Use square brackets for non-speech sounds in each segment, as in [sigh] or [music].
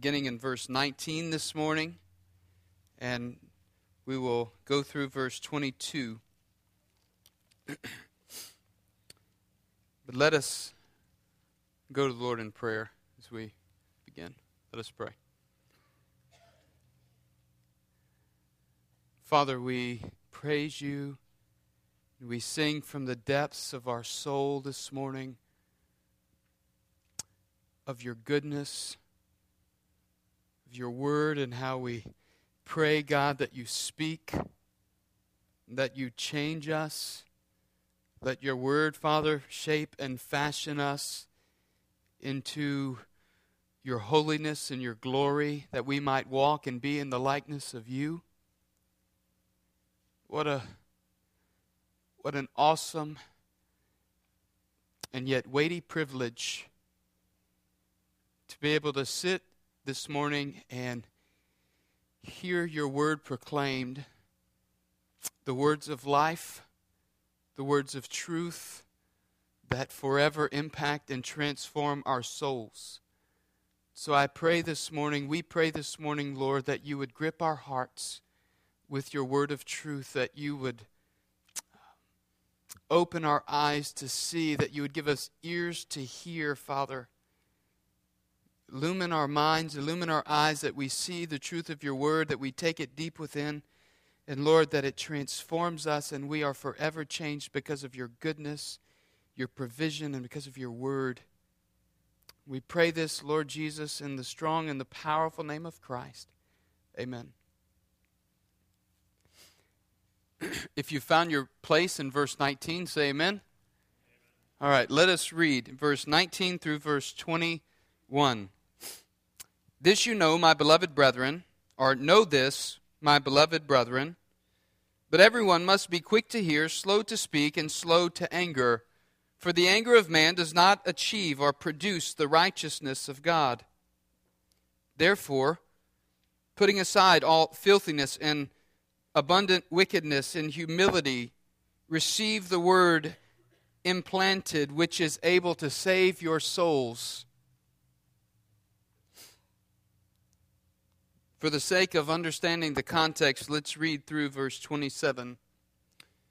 beginning in verse 19 this morning, and we will go through verse 22. but let us go to the Lord in prayer as we begin. Let us pray. Father, we praise you. We sing from the depths of our soul this morning of your goodness, of your word, and how we pray, God, that you speak, that you change us. Let your word, Father, shape and fashion us into your holiness and your glory, that we might walk and be in the likeness of you. What a what an awesome and yet weighty privilege to be able to sit this morning and hear your word proclaimed, the words of life, the words of truth that forever impact and transform our souls. So I pray this morning, we pray this morning, Lord, that you would grip our hearts with your word of truth, that you would um, open our eyes to see, that you would give us ears to hear, Father Illumine our minds, illumine our eyes that we see the truth of your word, that we take it deep within. And Lord, that it transforms us and we are forever changed because of your goodness, your provision, and because of your word. We pray this, Lord Jesus, in the strong and the powerful name of Christ. Amen. [clears throat] if you found your place in verse 19, say amen. amen. All right, let us read verse 19 through verse 21. This you know, my beloved brethren, or know this, my beloved brethren. But everyone must be quick to hear, slow to speak, and slow to anger. For the anger of man does not achieve or produce the righteousness of God. Therefore, putting aside all filthiness and abundant wickedness and humility, receive the word implanted, which is able to save your souls. For the sake of understanding the context, let's read through verse 27.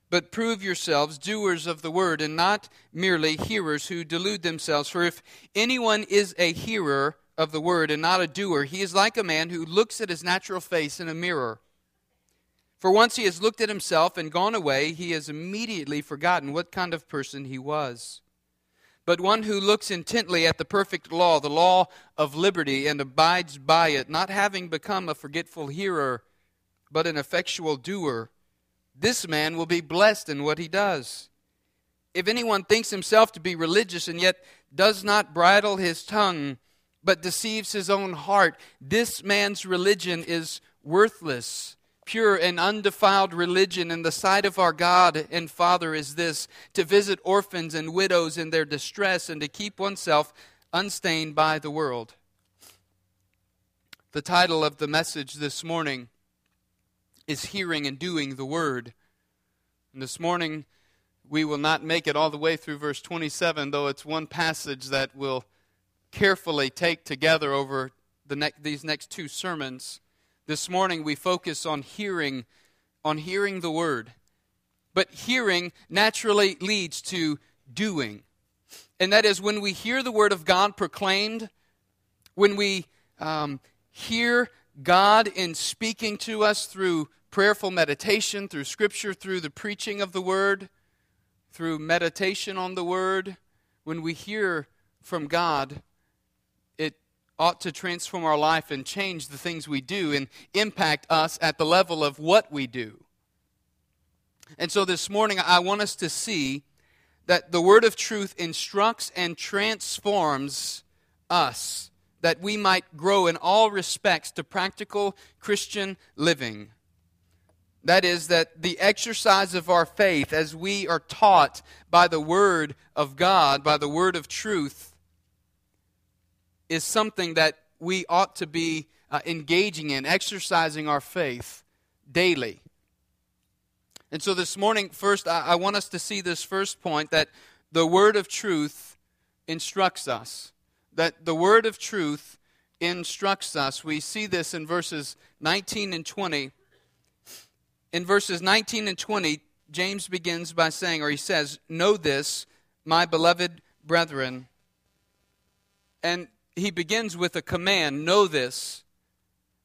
But prove yourselves doers of the word and not merely hearers who delude themselves. For if anyone is a hearer of the word and not a doer, he is like a man who looks at his natural face in a mirror. For once he has looked at himself and gone away, he has immediately forgotten what kind of person he was. But one who looks intently at the perfect law, the law of liberty, and abides by it, not having become a forgetful hearer, but an effectual doer, this man will be blessed in what he does. If anyone thinks himself to be religious and yet does not bridle his tongue, but deceives his own heart, this man's religion is worthless pure and undefiled religion in the sight of our God and Father is this to visit orphans and widows in their distress and to keep oneself unstained by the world. The title of the message this morning is Hearing and Doing the Word. And this morning, we will not make it all the way through verse 27, though it's one passage that we'll carefully take together over the ne- these next two sermons. This morning we focus on hearing on hearing the word. But hearing naturally leads to doing. And that is when we hear the word of God proclaimed, when we um, hear God in speaking to us through prayerful meditation, through scripture, through the preaching of the word, through meditation on the word, when we hear from God, ought to transform our life and change the things we do and impact us at the level of what we do. And so this morning, I want us to see that the word of truth instructs and transforms us that we might grow in all respects to practical Christian living. That is, that the exercise of our faith as we are taught by the Word of God, by the Word of truth, is something that we ought to be uh, engaging in, exercising our faith daily. And so this morning, first, I, I want us to see this first point that the word of truth instructs us. That the word of truth instructs us. We see this in verses 19 and 20. In verses 19 and 20, James begins by saying, or he says, Know this, my beloved brethren. And he begins with a command Know this,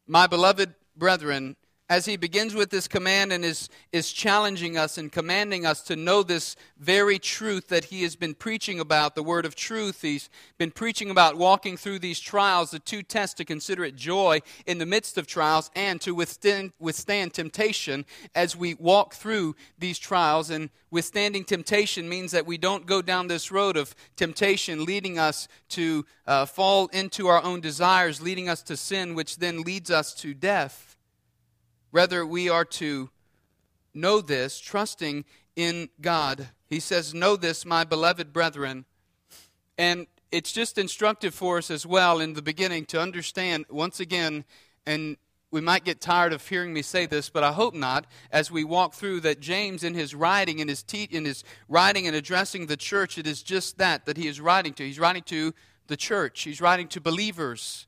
my beloved brethren as he begins with this command and is, is challenging us and commanding us to know this very truth that he has been preaching about, the word of truth. He's been preaching about walking through these trials, the two tests to consider it joy in the midst of trials and to withstand, withstand temptation as we walk through these trials. And withstanding temptation means that we don't go down this road of temptation leading us to uh, fall into our own desires, leading us to sin, which then leads us to death. Rather, we are to know this, trusting in God. He says, Know this, my beloved brethren. And it's just instructive for us as well in the beginning to understand, once again, and we might get tired of hearing me say this, but I hope not, as we walk through that James in his writing, in his, te- in his writing and addressing the church, it is just that that he is writing to. He's writing to the church. He's writing to believers.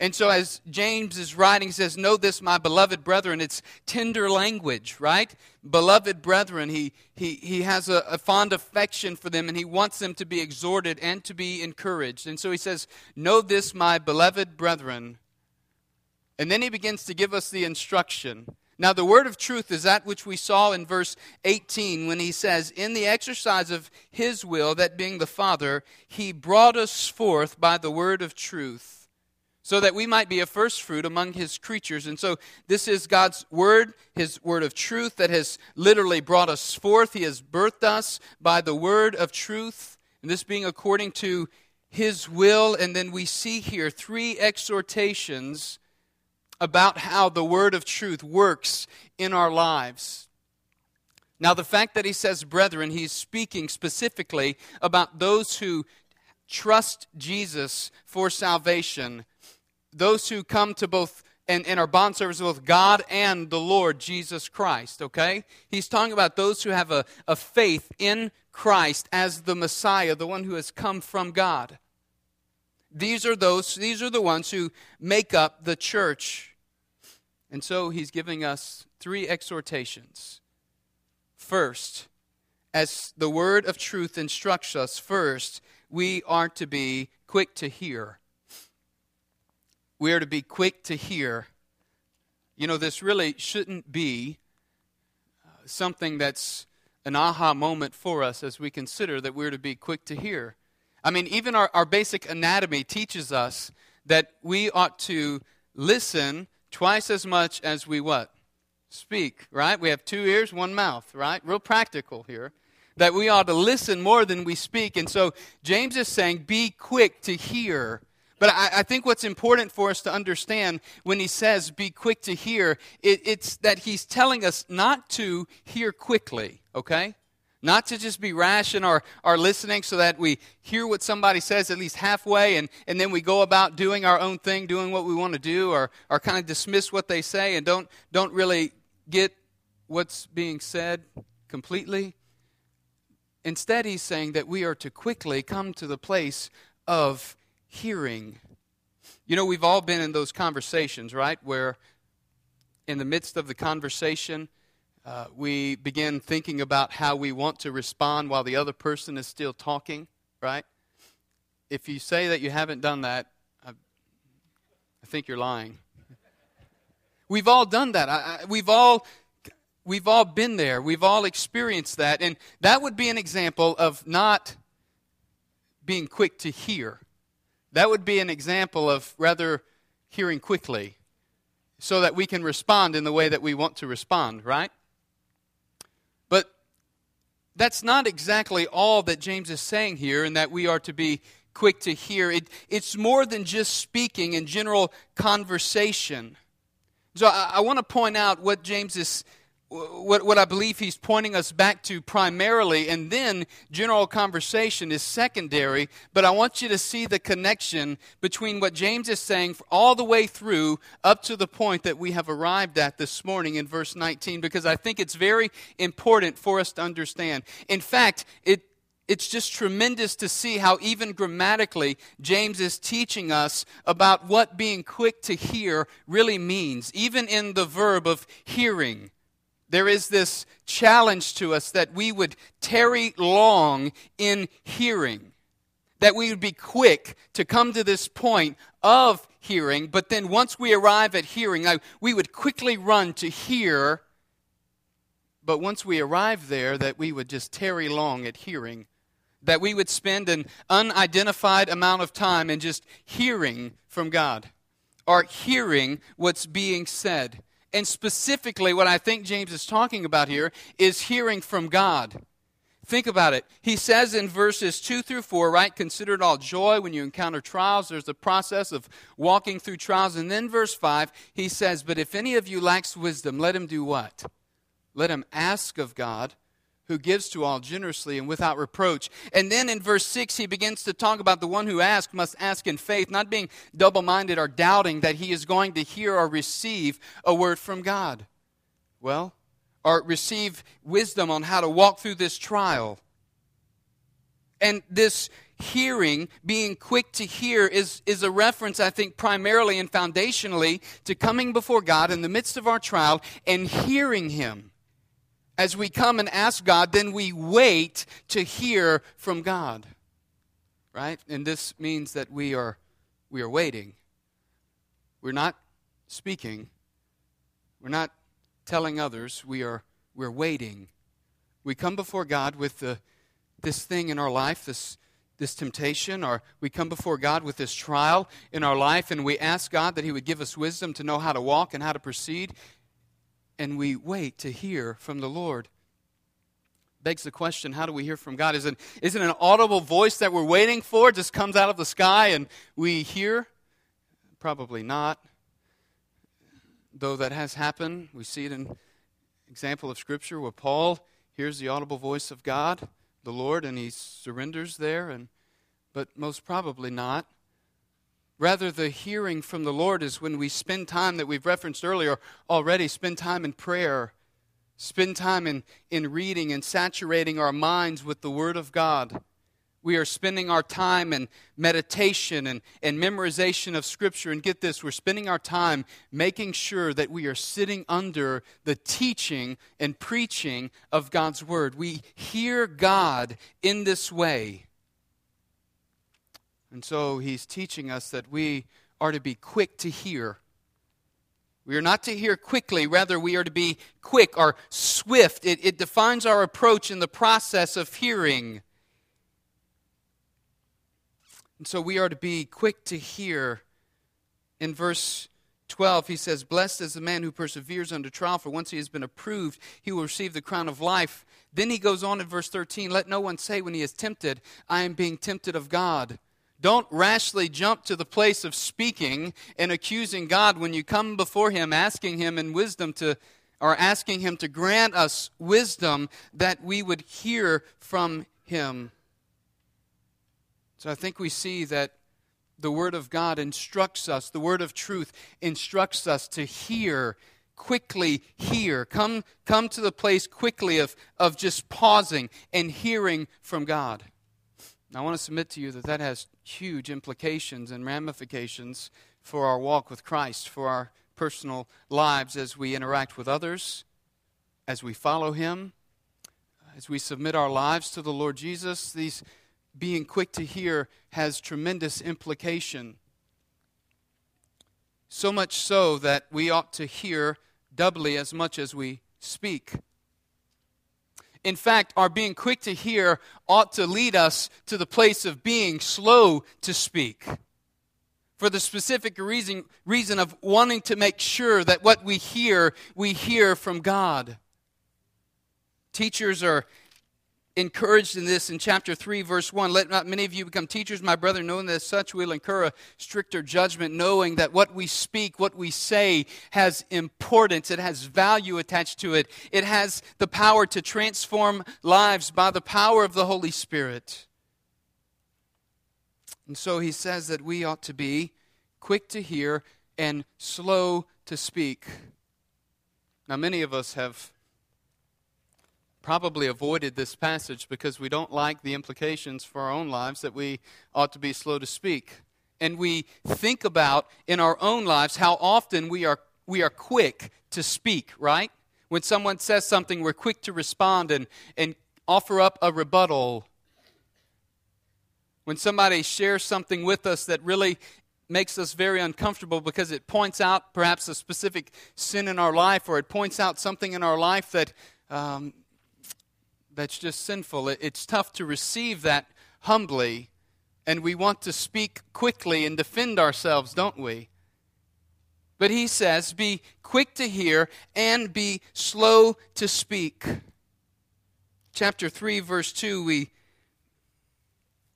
And so, as James is writing, he says, Know this, my beloved brethren. It's tender language, right? Beloved brethren. He, he, he has a, a, fond affection for them and he wants them to be exhorted and to be encouraged. And so he says, Know this, my beloved brethren. And then he begins to give us the instruction. Now, the word of truth is that which we saw in verse 18 when he says, In the exercise of his will, that being the Father, he brought us forth by the word of truth so that we might be a first fruit among his creatures. And so this is God's word, his word of truth that has literally brought us forth. He has birthed us by the word of truth, and this being according to his will. And then we see here three exhortations about how the word of truth works in our lives. Now, the fact that he says brethren, he's speaking specifically about those who trust Jesus for salvation those who come to both and, and are bond servants both God and the Lord Jesus Christ, okay? He's talking about those who have a, a faith in Christ as the Messiah, the one who has come from God. These are those, these are the ones who make up the church. And so he's giving us three exhortations. First, as the word of truth instructs us, first, we are to be quick to hear we are to be quick to hear. You know, this really shouldn't be uh, something that's an aha moment for us as we consider that we're to be quick to hear. I mean, even our, our basic anatomy teaches us that we ought to listen twice as much as we what? Speak, right? We have two ears, one mouth, right? Real practical here. That we ought to listen more than we speak. And so James is saying, be quick to hear but I, I, think what's important for us to understand when he says be quick to hear, it, it's that he's telling us not to hear quickly, okay? Not to just be rash in our, our listening so that we hear what somebody says at least halfway and, and then we go about doing our own thing, doing what we want to do, or, or kind of dismiss what they say and don't, don't really get what's being said completely. Instead, he's saying that we are to quickly come to the place of hearing. You know, we've all been in those conversations, right? Where in the midst of the conversation, uh, we begin thinking about how we want to respond while the other person is still talking, right? If you say that you haven't done that, I, I think you're lying. We've all done that. I, I, we've all we've all been there. We've all experienced that, and that would be an example of not being quick to hear. That would be an example of rather hearing quickly so that we can respond in the way that we want to respond, right? But that's not exactly all that James is saying here, and that we are to be quick to hear. It, it's more than just speaking in general conversation. So I, I want to point out what James is what, what I believe he's pointing us back to primarily, and then general conversation is secondary. But I want you to see the connection between what James is saying all the way through up to the point that we have arrived at this morning in verse 19, because I think it's very important for us to understand. In fact, it it's just tremendous to see how, even grammatically, James is teaching us about what being quick to hear really means. Even in the verb of hearing, there is this challenge to us that we would tarry long in hearing, that we would be quick to come to this point of hearing, but then once we arrive at hearing, we would quickly run to hear. But once we arrive there, that we would just tarry long at hearing that we would spend an unidentified amount of time in just hearing from God or hearing what's being said. And specifically, what I think James is talking about here is hearing from God. Think about it. He says in verses 2 through 4, right? Consider it all joy when you encounter trials. There's the process of walking through trials. And then verse 5, he says, But if any of you lacks wisdom, let him do what? Let him ask of God who gives to all generously and without reproach. And then in verse 6, he begins to talk about the one who asks must ask in faith, not being double minded or doubting that he is going to hear or receive a word from God. Well, or receive wisdom on how to walk through this trial. And this hearing, being quick to hear, is, is a reference, I think, primarily and foundationally to coming before God in the midst of our trial and hearing Him as we come and ask God, then we wait to hear from God. Right? And this means that we are we are waiting. We're not speaking. We're not telling others. We are we're waiting. We come before God with the, this thing in our life, this this temptation, or we come before God with this trial in our life, and we ask God that He would give us wisdom to know how to walk and how to proceed and we wait to hear from the Lord. Begs the question how do we hear from God? Is it, is it an audible voice that we're waiting for, just comes out of the sky and we hear? Probably not. Though that has happened, we see it in example of Scripture where Paul hears the audible voice of God, the Lord, and he surrenders there, and, but most probably not. Rather, the hearing from the Lord is when we spend time that we've referenced earlier already, spend time in prayer, spend time in, in reading and saturating our minds with the Word of God. We are spending our time in meditation and, and memorization of Scripture. And get this, we're spending our time making sure that we are sitting under the teaching and preaching of God's Word. We hear God in this way. And so he's teaching us that we are to be quick to hear. We are not to hear quickly, rather, we are to be quick or swift. It, it defines our approach in the process of hearing. And so we are to be quick to hear. In verse 12, he says, Blessed is the man who perseveres under trial, for once he has been approved, he will receive the crown of life. Then he goes on in verse 13, Let no one say when he is tempted, I am being tempted of God. Don't rashly jump to the place of speaking and accusing God when you come before Him, asking Him in wisdom to, or asking Him to grant us wisdom that we would hear from Him. So I think we see that the Word of God instructs us, the Word of truth instructs us to hear, quickly hear. Come, come to the place quickly of, of just pausing and hearing from God. I want to submit to you that that has huge implications and ramifications for our walk with Christ, for our personal lives as we interact with others, as we follow Him, as we submit our lives to the Lord Jesus. These being quick to hear has tremendous implication. So much so that we ought to hear doubly as much as we speak. In fact, our being quick to hear ought to lead us to the place of being slow to speak. For the specific reason, reason of wanting to make sure that what we hear, we hear from God. Teachers are encouraged in this in chapter 3, verse 1. Let not many of you become teachers, my brother, knowing that as such we'll incur a stricter judgment, knowing that what we speak, what we say, has importance, it has value attached to it, it has the power to transform lives by the power of the Holy Spirit. And so he says that we ought to be quick to hear and slow to speak. Now, many of us have probably avoided this passage because we don't like the implications for our own lives that we ought to be slow to speak. And we think about in our own lives how often we are, we are quick to speak, right? When someone says something, we're quick to respond and, and offer up a rebuttal. When somebody shares something with us that really makes us very uncomfortable because it points out perhaps a specific sin in our life or it points out something in our life that um, that's just sinful. It's tough to receive that humbly, and we want to speak quickly and defend ourselves, don't we? But he says, Be quick to hear and be slow to speak. Chapter 3, verse 2, we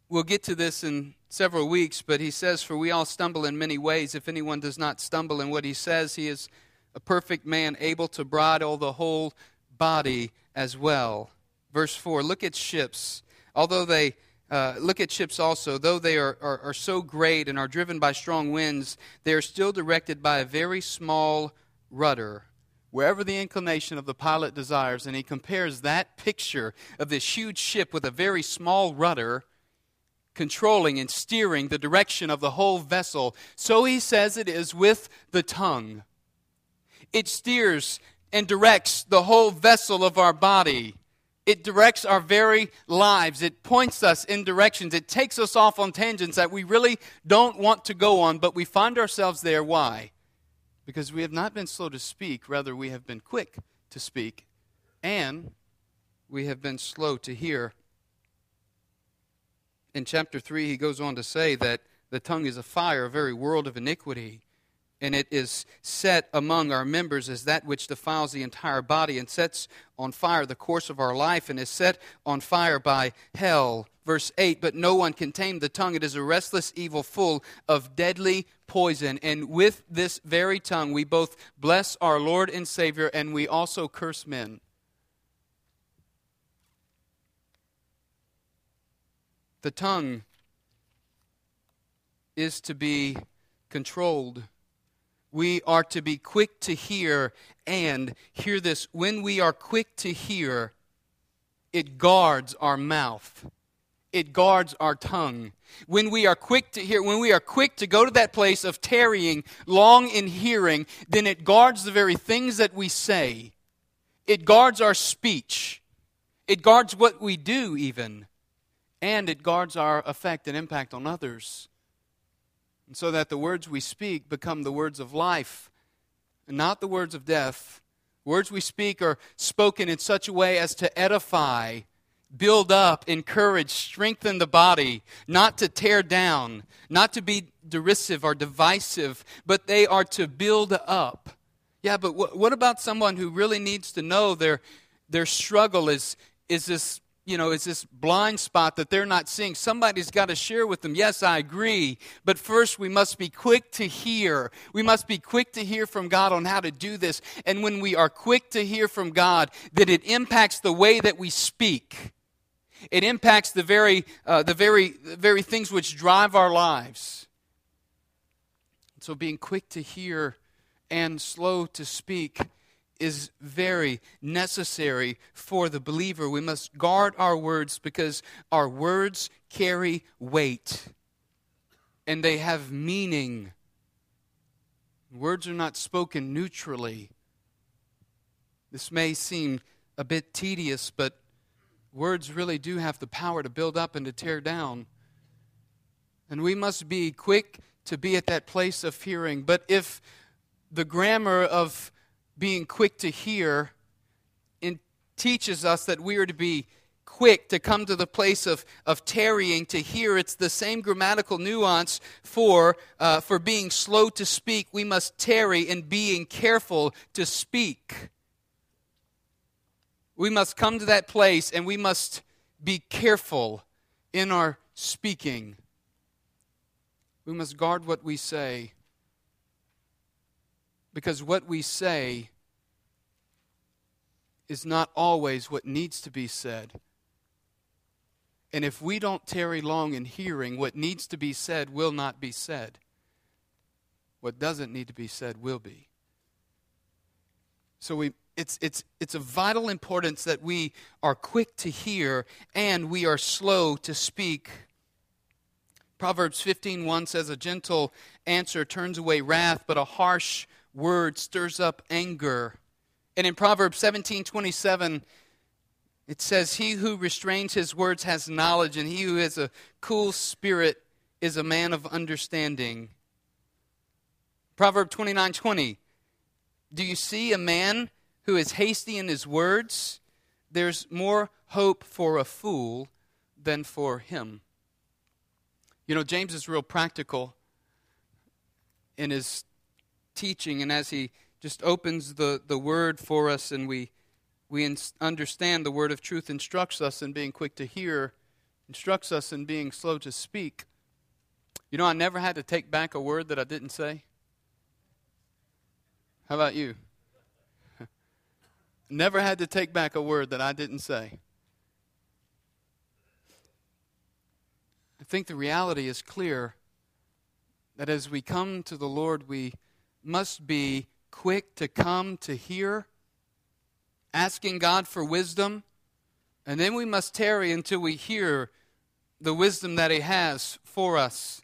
will get to this in several weeks, but he says, For we all stumble in many ways. If anyone does not stumble in what he says, he is a perfect man, able to bridle the whole body as well. Verse 4 Look at ships. Although they uh, look at ships also, though they are, are, are so great and are driven by strong winds, they are still directed by a very small rudder, wherever the inclination of the pilot desires. And he compares that picture of this huge ship with a very small rudder controlling and steering the direction of the whole vessel. So he says it is with the tongue. It steers and directs the whole vessel of our body. It directs our very lives. It points us in directions. It takes us off on tangents that we really don't want to go on, but we find ourselves there. Why? Because we have not been slow to speak, rather, we have been quick to speak, and we have been slow to hear. In chapter 3, he goes on to say that the tongue is a fire, a very world of iniquity and it is set among our members as that which defiles the entire body and sets on fire the course of our life and is set on fire by hell. Verse 8 But no one can tame the tongue. It is a restless evil full of deadly poison. And with this very tongue we both bless our Lord and Savior and we also curse men. The tongue is to be controlled we are to be quick to hear and hear this when we are quick to hear it guards our mouth. It guards our tongue. When we are quick to hear when we are quick to go to that place of tarrying long in hearing then it guards the very things that we say. It guards our speech. It guards what we do even. And it guards our effect and impact on others and so that the words we speak become the words of life and not the words of death. Words we speak are spoken in such a way as to edify, build up, encourage, strengthen the body, not to tear down, not to be derisive or divisive, but they are to build up. Yeah, but what about someone who really needs to know their, their struggle is, is this you know, is this blind spot that they're not seeing. Somebody's got to share with them. Yes, I agree. But first, we must be quick to hear. We must be quick to hear from God on how to do this. And when we are quick to hear from God, that it impacts the way that we speak. It impacts the very, uh, the very, the very things which drive our lives. So, being quick to hear and slow to speak is very necessary for the believer. We must guard our words because our words carry weight and they have meaning. Words are not spoken neutrally. This may seem a bit tedious, but words really do have the power to build up and to tear down. And we must be quick to be at that place of hearing. But if the grammar of being quick to hear and teaches us that we are to be quick to come to the place of, of tarrying to hear. It's the same grammatical nuance for, uh, for being slow to speak. We must tarry in being careful to speak. We must come to that place and we must be careful in our speaking. We must guard what we say because what we say is not always what needs to be said. And if we don't tarry long in hearing, what needs to be said will not be said. What doesn't need to be said will be. So we it's, it's, it's of vital importance that we are quick to hear and we are slow to speak. Proverbs 15:1 says a gentle answer turns away wrath, but a harsh word stirs up anger. And in Proverbs 17:27 it says he who restrains his words has knowledge and he who has a cool spirit is a man of understanding. Proverb 29:20 Do you see a man who is hasty in his words? There's more hope for a fool than for him. You know, James is real practical in his teaching, and as he just opens the, the word for us and we, we in, understand the word of truth instructs us in being quick to hear, instructs us in being slow to speak. You know, I never had to take back a word that I didn't say. How about you? [laughs] never had to take back a word that I didn't say. I think the reality is clear that as we come to the Lord, we must be quick to come to hear, asking God for wisdom, and then we must tarry until we hear the wisdom that He has for us.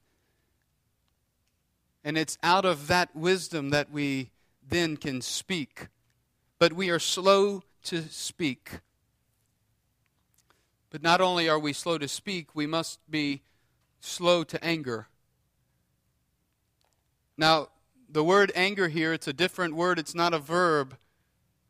And it's out of that wisdom that we then can speak. But we are slow to speak. But not only are we slow to speak, we must be slow to anger. Now, the word anger here, it's a different word, it's not a verb.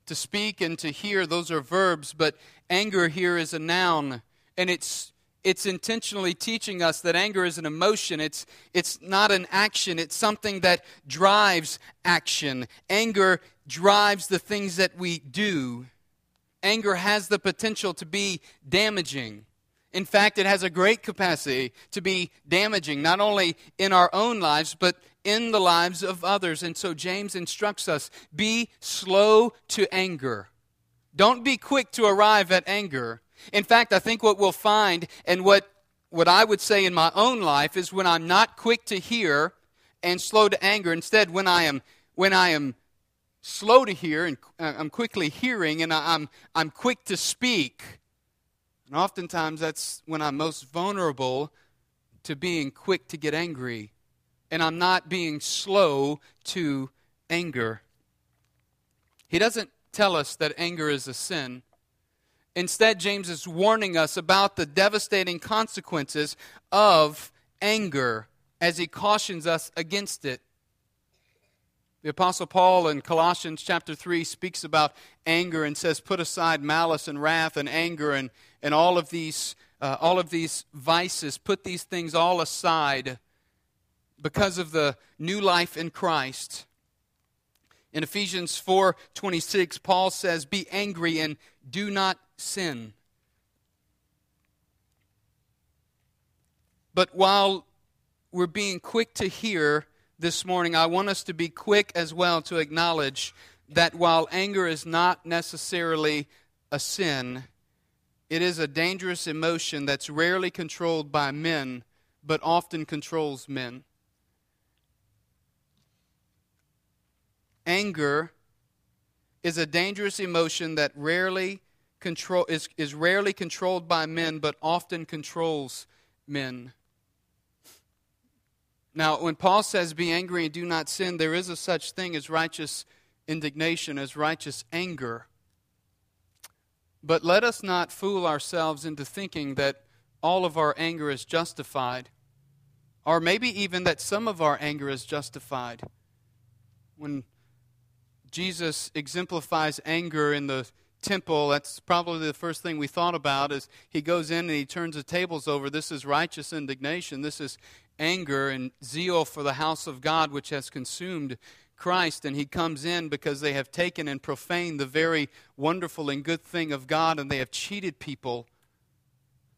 To speak and to hear, those are verbs, but anger here is a noun. And it's it's intentionally teaching us that anger is an emotion. It's, it's not an action. It's something that drives action. Anger drives the things that we do. Anger has the potential to be damaging. In fact, it has a great capacity to be damaging, not only in our own lives, but in the lives of others. And so James instructs us be slow to anger. Don't be quick to arrive at anger. In fact, I think what we'll find, and what, what I would say in my own life, is when I'm not quick to hear and slow to anger, instead, when I am, when I am slow to hear and uh, I'm quickly hearing and I'm, I'm quick to speak, and oftentimes that's when I'm most vulnerable to being quick to get angry. And I'm not being slow to anger. He doesn't tell us that anger is a sin. Instead, James is warning us about the devastating consequences of anger as he cautions us against it. The Apostle Paul in Colossians chapter 3 speaks about anger and says, Put aside malice and wrath and anger and, and all, of these, uh, all of these vices. Put these things all aside because of the new life in Christ. In Ephesians 4:26, Paul says, "Be angry and do not sin." But while we're being quick to hear this morning, I want us to be quick as well to acknowledge that while anger is not necessarily a sin, it is a dangerous emotion that's rarely controlled by men, but often controls men. Anger is a dangerous emotion that rarely control, is, is rarely controlled by men, but often controls men. Now, when Paul says, Be angry and do not sin, there is a such thing as righteous indignation, as righteous anger. But let us not fool ourselves into thinking that all of our anger is justified, or maybe even that some of our anger is justified. When Jesus exemplifies anger in the temple, that's probably the first thing we thought about is he goes in and he turns the tables over. This is righteous indignation. This is anger and zeal for the house of God, which has consumed Christ. And he comes in because they have taken and profaned the very wonderful and good thing of God, and they have cheated people.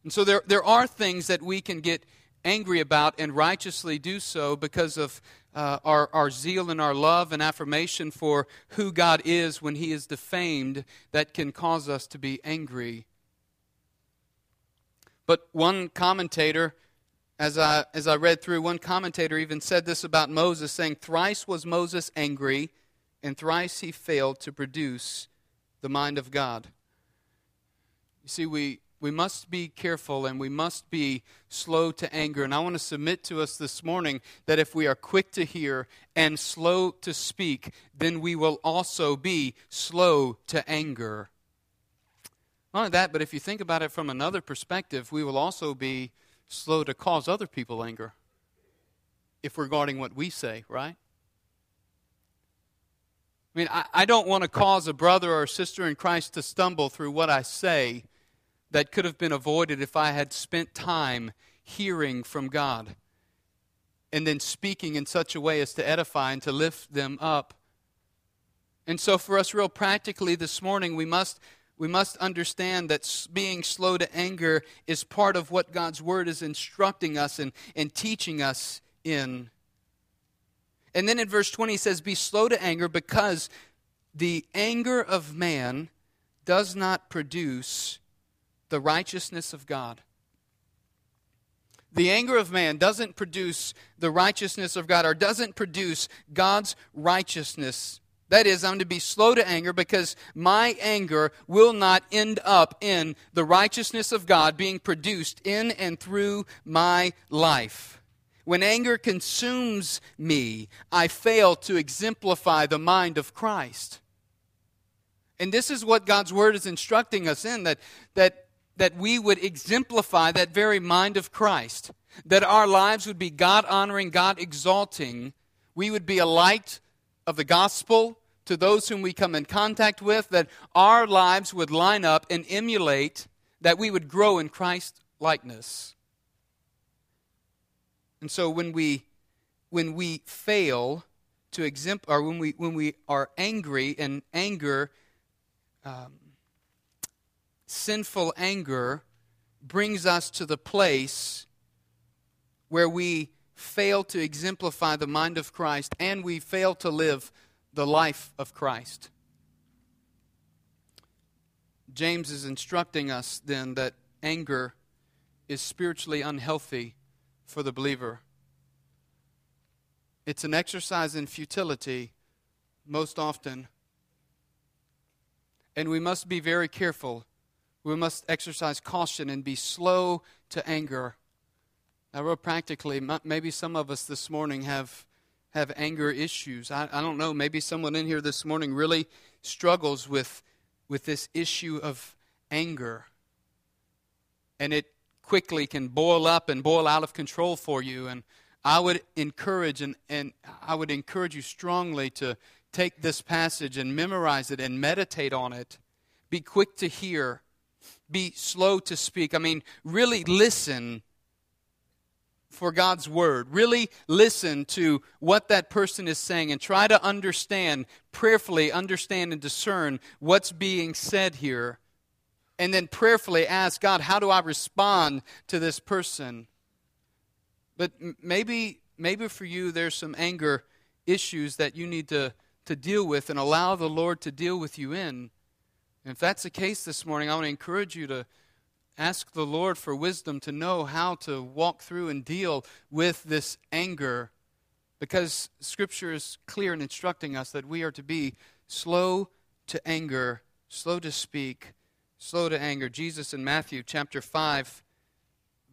And so there, there are things that we can get angry about and righteously do so because of uh, our, our zeal and our love and affirmation for who God is when He is defamed that can cause us to be angry. But one commentator as I, as I read through, one commentator even said this about Moses, saying, Thrice was Moses angry, and thrice he failed to produce the mind of God. You see, we, we must be careful and we must be slow to anger. And I want to submit to us this morning that if we are quick to hear and slow to speak, then we will also be slow to anger. Not only that, but if you think about it from another perspective, we will also be slow to cause other people anger if we're guarding what we say, right? I mean, I, I don't want to cause a brother or sister in Christ to stumble through what I say that could have been avoided if I had spent time hearing from God and then speaking in such a way as to edify and to lift them up. And so, for us, real practically this morning, we must, we must understand that being slow to anger is part of what God's Word is instructing us and, and teaching us in. And then in verse 20, he says, Be slow to anger because the anger of man does not produce the righteousness of God. The anger of man doesn't produce the righteousness of God or doesn't produce God's righteousness. That is, I'm to be slow to anger because my anger will not end up in the righteousness of God being produced in and through my life. When anger consumes me, I fail to exemplify the mind of Christ. And this is what God's word is instructing us in that, that that we would exemplify that very mind of Christ, that our lives would be God honoring, God exalting. We would be a light of the gospel to those whom we come in contact with, that our lives would line up and emulate, that we would grow in Christ likeness. And so when we when we fail to exempt or when we when we are angry and anger um, sinful anger brings us to the place where we fail to exemplify the mind of Christ and we fail to live the life of Christ. James is instructing us then that anger is spiritually unhealthy for the believer. It's an exercise in futility most often. And we must be very careful we must exercise caution and be slow to anger. Now, real practically, maybe some of us this morning have have anger issues. I, I don't know. Maybe someone in here this morning really struggles with with this issue of anger, and it quickly can boil up and boil out of control for you. And I would encourage and, and I would encourage you strongly to take this passage and memorize it and meditate on it. Be quick to hear be slow to speak. I mean, really listen for God's word. Really listen to what that person is saying and try to understand, prayerfully understand and discern what's being said here. And then prayerfully ask God, how do I respond to this person? But maybe maybe for you there's some anger issues that you need to, to deal with and allow the Lord to deal with you in. And if that's the case this morning, I want to encourage you to ask the Lord for wisdom to know how to walk through and deal with this anger because Scripture is clear in instructing us that we are to be slow to anger, slow to speak, slow to anger. Jesus in Matthew chapter 5,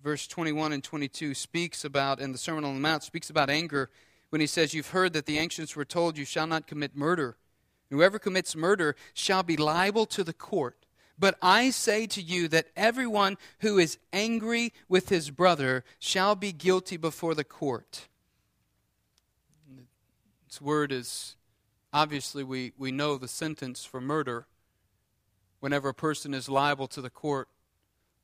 verse 21 and 22 speaks about, in the Sermon on the Mount, speaks about anger when he says, You've heard that the ancients were told, You shall not commit murder. Whoever commits murder shall be liable to the court. But I say to you that everyone who is angry with his brother shall be guilty before the court. This word is obviously, we, we know the sentence for murder whenever a person is liable to the court.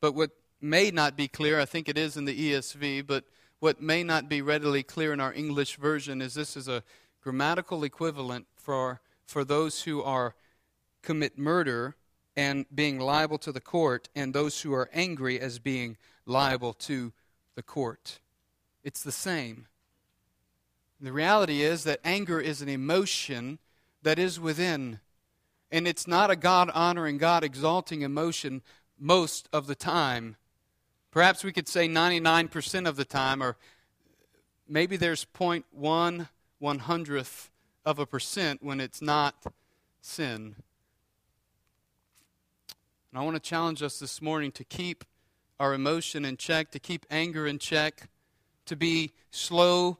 But what may not be clear, I think it is in the ESV, but what may not be readily clear in our English version is this is a grammatical equivalent for for those who are commit murder and being liable to the court and those who are angry as being liable to the court. It's the same. The reality is that anger is an emotion that is within. And it's not a God honoring, God exalting emotion most of the time. Perhaps we could say 99% of the time, or maybe there's 0.1 one hundredth of a percent when it's not sin. And I want to challenge us this morning to keep our emotion in check, to keep anger in check, to be slow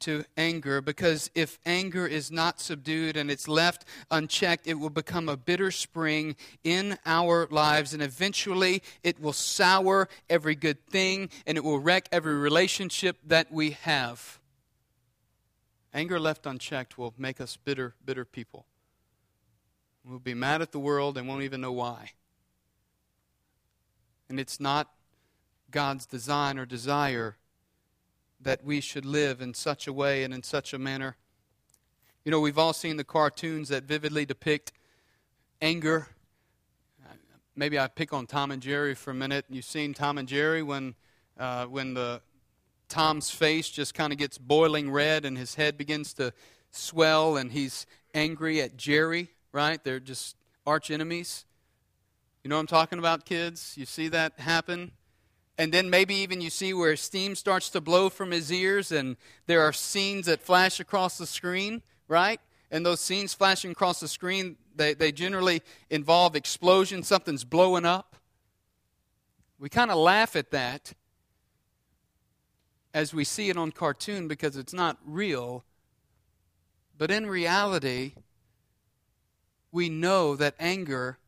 to anger because if anger is not subdued and it's left unchecked, it will become a bitter spring in our lives and eventually it will sour every good thing and it will wreck every relationship that we have. Anger left unchecked will make us bitter, bitter people. We'll be mad at the world and won't even know why. And it's not God's design or desire that we should live in such a way and in such a manner. You know, we've all seen the cartoons that vividly depict anger. Maybe I pick on Tom and Jerry for a minute. You've seen Tom and Jerry when, uh, when the Tom's face just kind of gets boiling red and his head begins to swell and he's angry at Jerry, right? They're just arch enemies. You know what I'm talking about, kids? You see that happen? And then maybe even you see where steam starts to blow from his ears, and there are scenes that flash across the screen, right? And those scenes flashing across the screen, they, they generally involve explosion, something's blowing up. We kind of laugh at that as we see it on cartoon because it's not real. But in reality, we know that anger,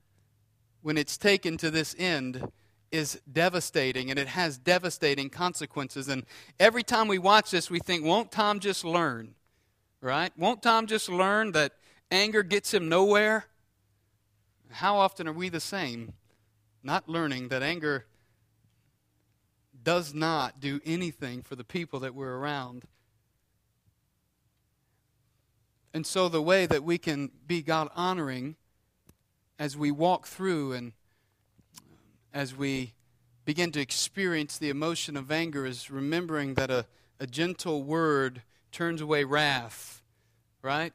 when it's taken to this end, is devastating and it has devastating consequences. And every time we watch this, we think, won't Tom just learn? Right? Won't Tom just learn that anger gets him nowhere? How often are we the same? Not learning that anger does not do anything for the people that we're around. And so, the way that we can be God honoring as we walk through and as we begin to experience the emotion of anger is remembering that a, a gentle word turns away wrath, right?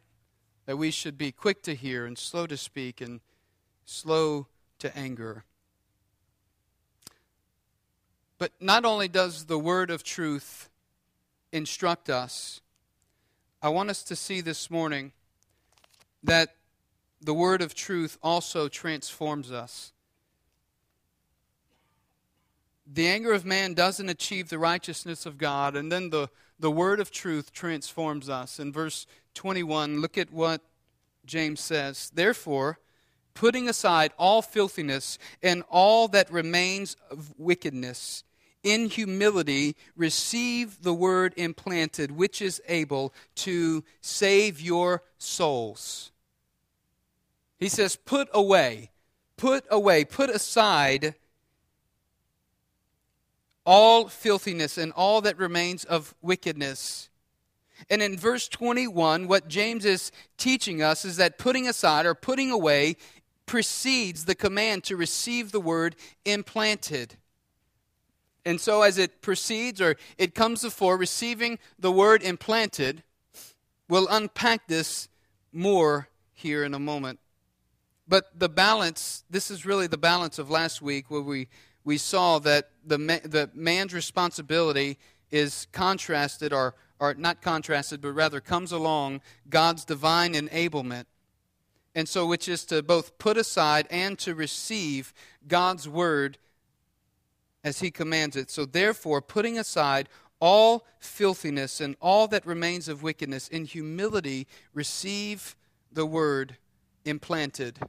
That we should be quick to hear and slow to speak and slow to anger. But not only does the word of truth instruct us, I want us to see this morning that the word of truth also transforms us the anger of man doesn't achieve the righteousness of God. And then the, the word of truth transforms us. In verse 21, look at what James says. Therefore, putting aside all filthiness and all that remains of wickedness, in humility receive the word implanted, which is able to save your souls. He says, put away, put away, put aside all filthiness and all that remains of wickedness. And in verse 21, what James is teaching us is that putting aside or putting away precedes the command to receive the word implanted. And so, as it proceeds or it comes before receiving the word implanted, we'll unpack this more here in a moment. But the balance, this is really the balance of last week where we we saw that the, the man's responsibility is contrasted, or, or not contrasted, but rather comes along God's divine enablement. And so, which is to both put aside and to receive God's word as he commands it. So, therefore, putting aside all filthiness and all that remains of wickedness, in humility, receive the word implanted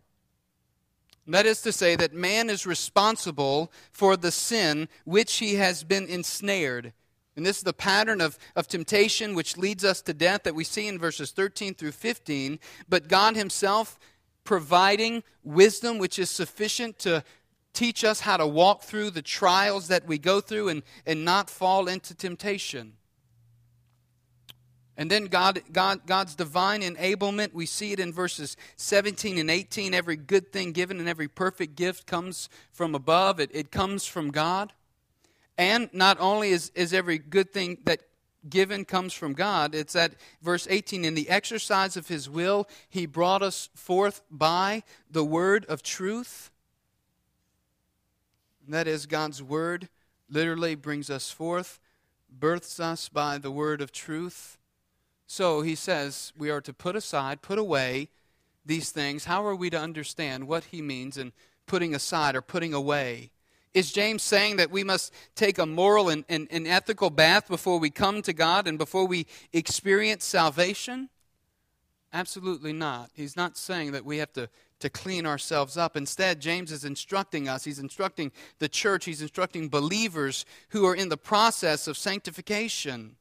that is to say, that man is responsible for the sin which he has been ensnared. And this is the pattern of, of temptation which leads us to death that we see in verses 13 through 15. But God Himself providing wisdom which is sufficient to teach us how to walk through the trials that we go through and, and not fall into temptation. And then God, God, God's divine enablement, we see it in verses 17 and 18. Every good thing given and every perfect gift comes from above, it, it comes from God. And not only is, is every good thing that given comes from God, it's that verse 18 in the exercise of his will, he brought us forth by the word of truth. And that is, God's word literally brings us forth, births us by the word of truth. So he says we are to put aside, put away these things. How are we to understand what he means in putting aside or putting away. Is James saying that we must take a moral and, and, and, ethical bath before we come to God and before we experience salvation? Absolutely not. He's not saying that we have to, to clean ourselves up. Instead, James is instructing us, he's instructing the church, he's instructing believers who are in the process of sanctification.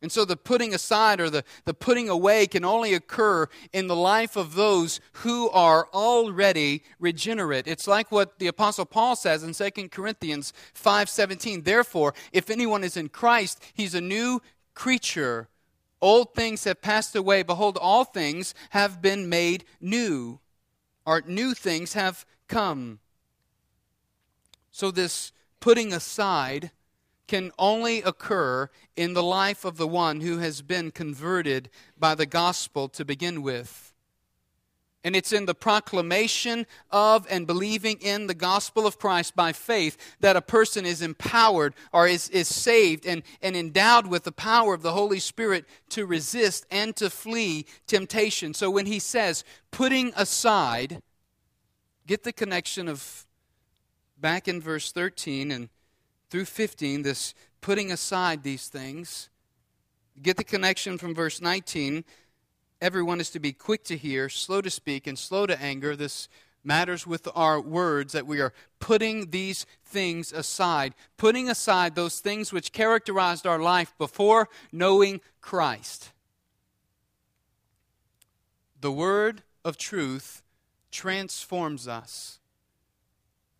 And so the putting aside or the, the putting away can only occur in the life of those who are already regenerate. It's like what the apostle Paul says in 2 Corinthians 5:17. Therefore, if anyone is in Christ, he's a new creature. Old things have passed away. Behold, all things have been made new. Or new things have come. So this putting aside can only occur in the life of the one who has been converted by the gospel to begin with. And it's in the proclamation of and believing in the gospel of Christ by faith that a person is empowered or is, is saved and, and endowed with the power of the Holy Spirit to resist and to flee temptation. So when he says, putting aside, get the connection of back in verse 13 and through 15, this putting aside these things. Get the connection from verse 19. Everyone is to be quick to hear, slow to speak, and slow to anger. This matters with our words that we are putting these things aside, putting aside those things which characterized our life before knowing Christ. The word of truth transforms us,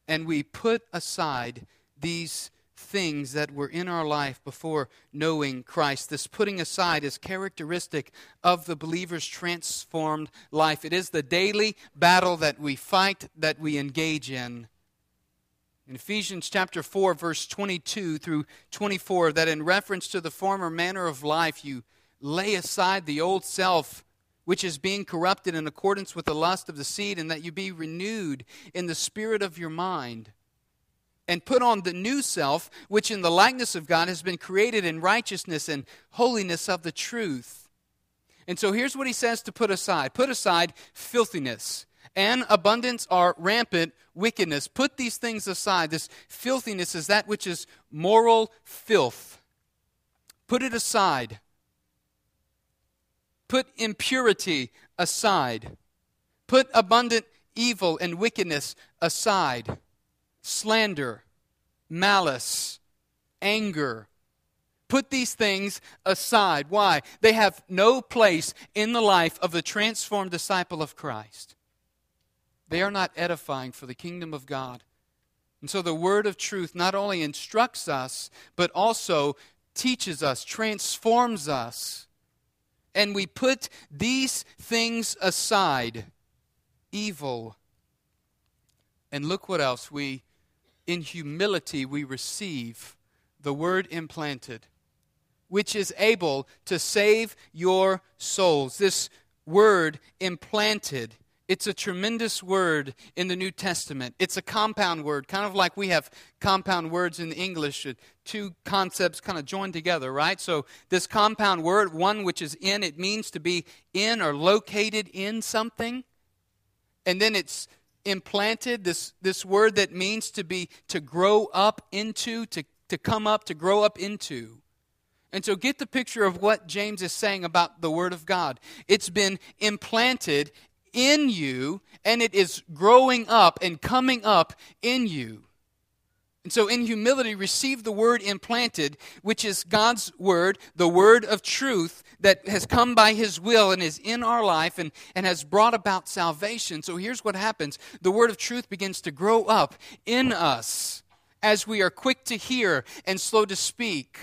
and we put aside these things that were in our life before knowing Christ. This putting aside is characteristic of the believer's transformed life. It is the daily battle that we fight, that we engage in. In Ephesians chapter 4, verse 22 through 24, that in reference to the former manner of life, you lay aside the old self which is being corrupted in accordance with the lust of the seed, and that you be renewed in the spirit of your mind and put on the new self, which in the likeness of God has been created in righteousness and holiness of the truth. And so here's what he says to put aside put aside filthiness and abundance are rampant wickedness. Put these things aside. This filthiness is that which is moral filth. Put it aside. Put impurity aside. Put abundant evil and wickedness aside slander, malice, anger. Put these things aside. Why? They have no place in the life of the transformed disciple of Christ. They are not edifying for the kingdom of God. And so the word of truth not only instructs us, but also teaches us, transforms us. And we put these things aside evil. And look what else we in humility we receive the word implanted, which is able to save your souls. This word implanted. It's a tremendous word in the New Testament. It's a compound word, kind of like we have compound words in English, uh, two concepts kind of joined together, right? So, this compound word, one which is in, it means to be in or located in something. And then it's implanted, this, this word that means to be, to grow up into, to, to come up, to grow up into. And so get the picture of what James is saying about the Word of God. It's been implanted in you, and it is growing up and coming up in you. And so, in humility, receive the word implanted, which is God's word, the word of truth that has come by his will and is in our life and, and has brought about salvation. So, here's what happens the word of truth begins to grow up in us as we are quick to hear and slow to speak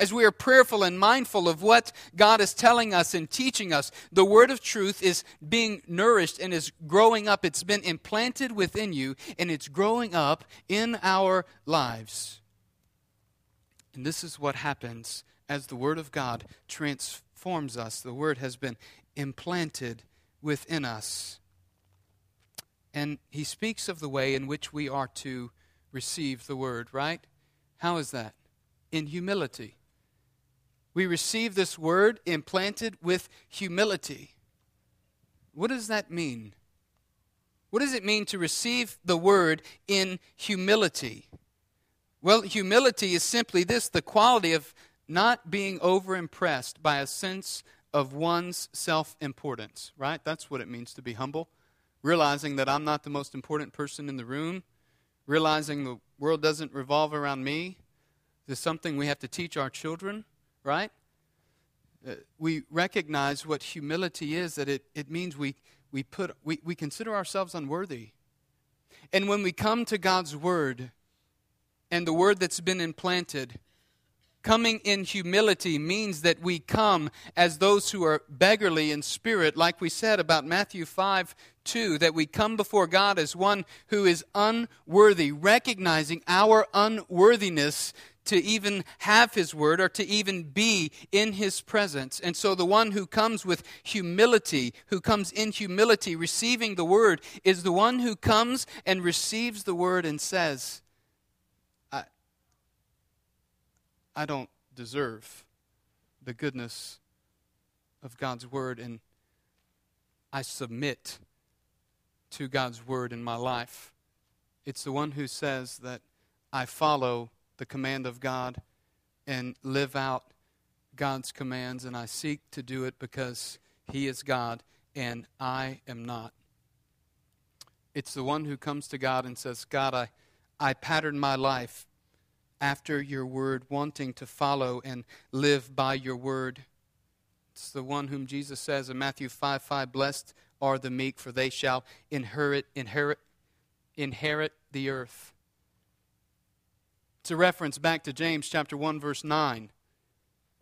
as we are prayerful and mindful of what God is telling us and teaching us, the word of truth is being nourished and is growing up. It's been implanted within you and it's growing up in our lives. And this is what happens as the word of God transforms us. The word has been implanted within us. And he speaks of the way in which we are to receive the word, right? How is that? In humility we receive this word implanted with humility. What does that mean? What does it mean to receive the word in humility? Well, humility is simply this the quality of not being overimpressed by a sense of one's self importance, right? That's what it means to be humble. Realizing that I'm not the most important person in the room, realizing the world doesn't revolve around me. This is something we have to teach our children, right? Uh, we recognize what humility is, that it, it means we, we, put, we, we consider ourselves unworthy. And when we come to God's Word and the Word that's been implanted, Coming in humility means that we come as those who are beggarly in spirit, like we said about Matthew 5 2, that we come before God as one who is unworthy, recognizing our unworthiness to even have His Word or to even be in His presence. And so the one who comes with humility, who comes in humility, receiving the Word, is the one who comes and receives the Word and says, I don't deserve the goodness of God's word, and I submit to God's word in my life. It's the one who says that I follow the command of God and live out God's commands, and I seek to do it because He is God and I am not. It's the one who comes to God and says, God, I, I pattern my life after your word, wanting to follow and live by your word. It's the one whom Jesus says in Matthew 5 5, Blessed are the meek, for they shall inherit, inherit, inherit the earth. It's a reference back to James chapter 1, verse 9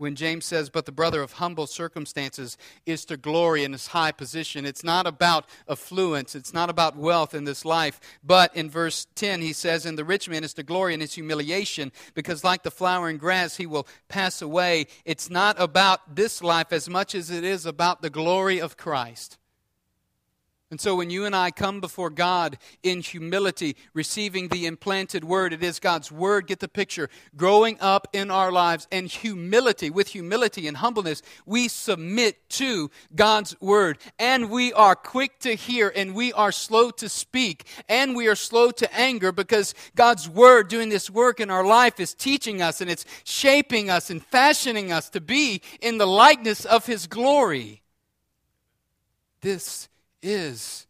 when James says, But the brother of humble circumstances is to glory in his high position. It's not about affluence, it's not about wealth in this life. But in verse 10, he says, And the rich man is to glory in his humiliation, because like the flowering grass, he will pass away. It's not about this life as much as it is about the glory of Christ. And so when you and I come before God in humility, receiving the implanted word, it is God's word, get the picture, growing up in our lives and humility, with humility and humbleness, we submit to God's word. And we are quick to hear and we are slow to speak and we are slow to anger because God's word doing this work in our life is teaching us and it's shaping us and fashioning us to be in the likeness of his glory. This is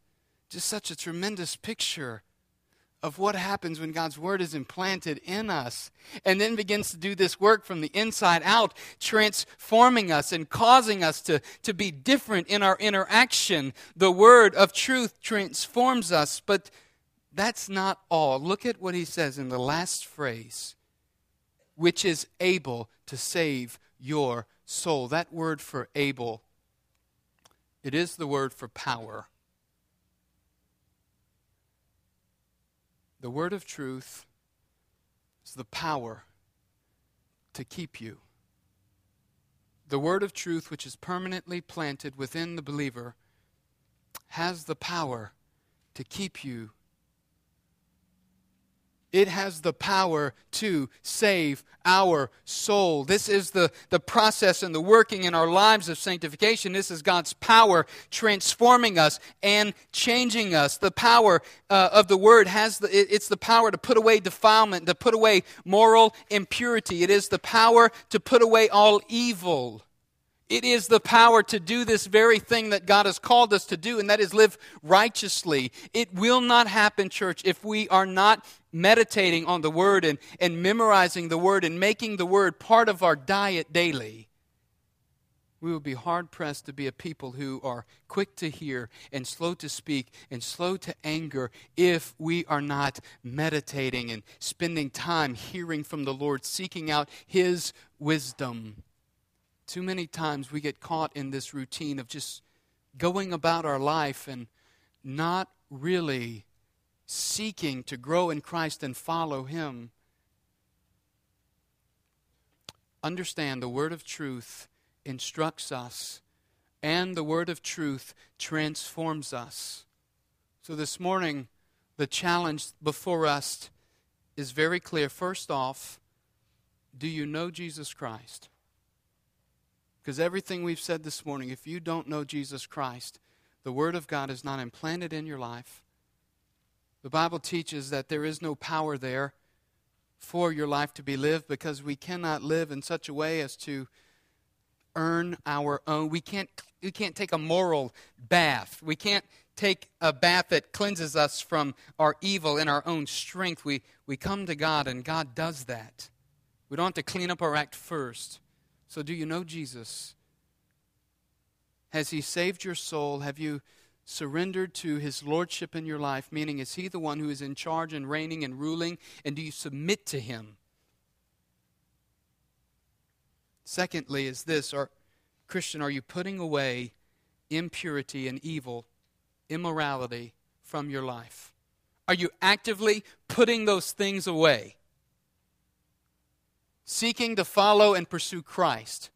just such a tremendous picture of what happens when God's Word is implanted in us and then begins to do this work from the inside out, transforming us and causing us to, to be different in our interaction. The Word of truth transforms us, but that's not all. Look at what he says in the last phrase, which is able to save your soul. That word for able it is the word for power. The word of truth is the power to keep you. The word of truth, which is permanently planted within the believer, has the power to keep you it has the power to save our soul. This is the, the process and the working in our lives of sanctification. This is God's power transforming us and changing us. The power uh, of the Word has the, it, it's the power to put away defilement, to put away moral impurity. It is the power to put away all evil. It is the power to do this very thing that God has called us to do, and that is live righteously. It will not happen, church, if we are not meditating on the Word and, and memorizing the Word and making the Word part of our diet daily. We will be hard pressed to be a people who are quick to hear and slow to speak and slow to anger if we are not meditating and spending time hearing from the Lord, seeking out His wisdom. Too many times we get caught in this routine of just going about our life and not really seeking to grow in Christ and follow Him. Understand the word of truth instructs us, and the word of truth transforms us. So this morning, the challenge before us is very clear. First off, do you know Jesus Christ? Because everything we've said this morning, if you don't know Jesus Christ, the Word of God is not implanted in your life. The Bible teaches that there is no power there for your life to be lived because we cannot live in such a way as to earn our own. We can't, we can't take a moral bath. We can't take a bath that cleanses us from our evil in our own strength. We, we come to God, and God does that. We don't have to clean up our act first. So, do you know Jesus? Has He saved your soul? Have you surrendered to His Lordship in your life? Meaning, is He the one who is in charge and reigning and ruling? And do you submit to Him? Secondly, is this, are, Christian, are you putting away impurity and evil immorality from your life? Are you actively putting those things away? Seeking to follow and pursue Christ.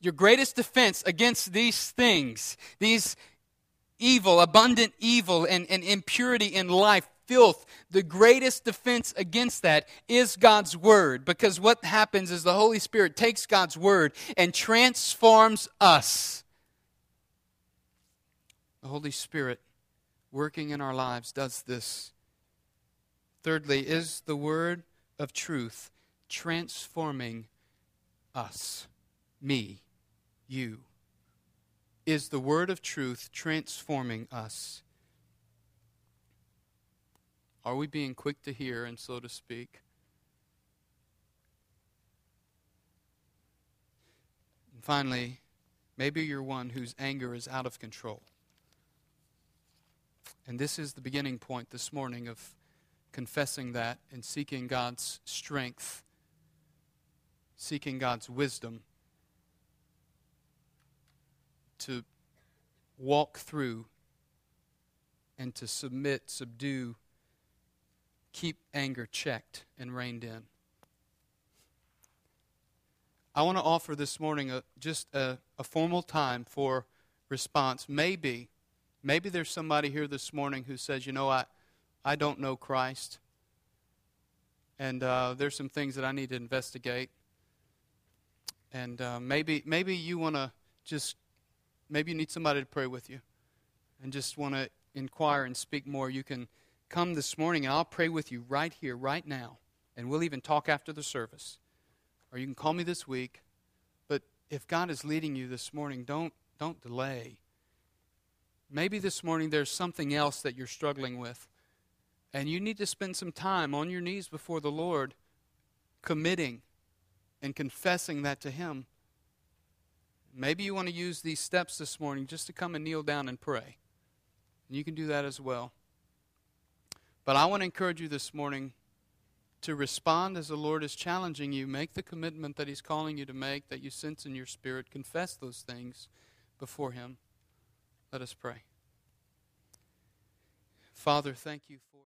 Your greatest defense against these things, these evil, abundant evil, and, and impurity in life, filth, the greatest defense against that is God's Word. Because what happens is the Holy Spirit takes God's Word and transforms us the Holy Spirit working in our lives does this. Thirdly, is the word of truth transforming us, me, you? Is the word of truth transforming us? Are we being quick to hear and slow to speak? And finally, maybe you're one whose anger is out of control. And this is the beginning point this morning of confessing that and seeking God's strength, seeking God's wisdom to walk through and to submit, subdue, keep anger checked and reined in. I want to offer this morning a, just a, a formal time for response. Maybe Maybe there's somebody here this morning who says, you know, I, I don't know Christ. And uh, there's some things that I need to investigate. And uh, maybe, maybe you want to just, maybe you need somebody to pray with you and just want to inquire and speak more. You can come this morning and I'll pray with you right here, right now. And we'll even talk after the service. Or you can call me this week. But if God is leading you this morning, don't, don't delay. Maybe this morning there's something else that you're struggling with. And you need to spend some time on your knees before the Lord, committing and confessing that to Him. Maybe you want to use these steps this morning just to come and kneel down and pray. And you can do that as well. But I want to encourage you this morning to respond as the Lord is challenging you. Make the commitment that He's calling you to make, that you sense in your spirit. Confess those things before Him. Let us pray. Father, thank you for.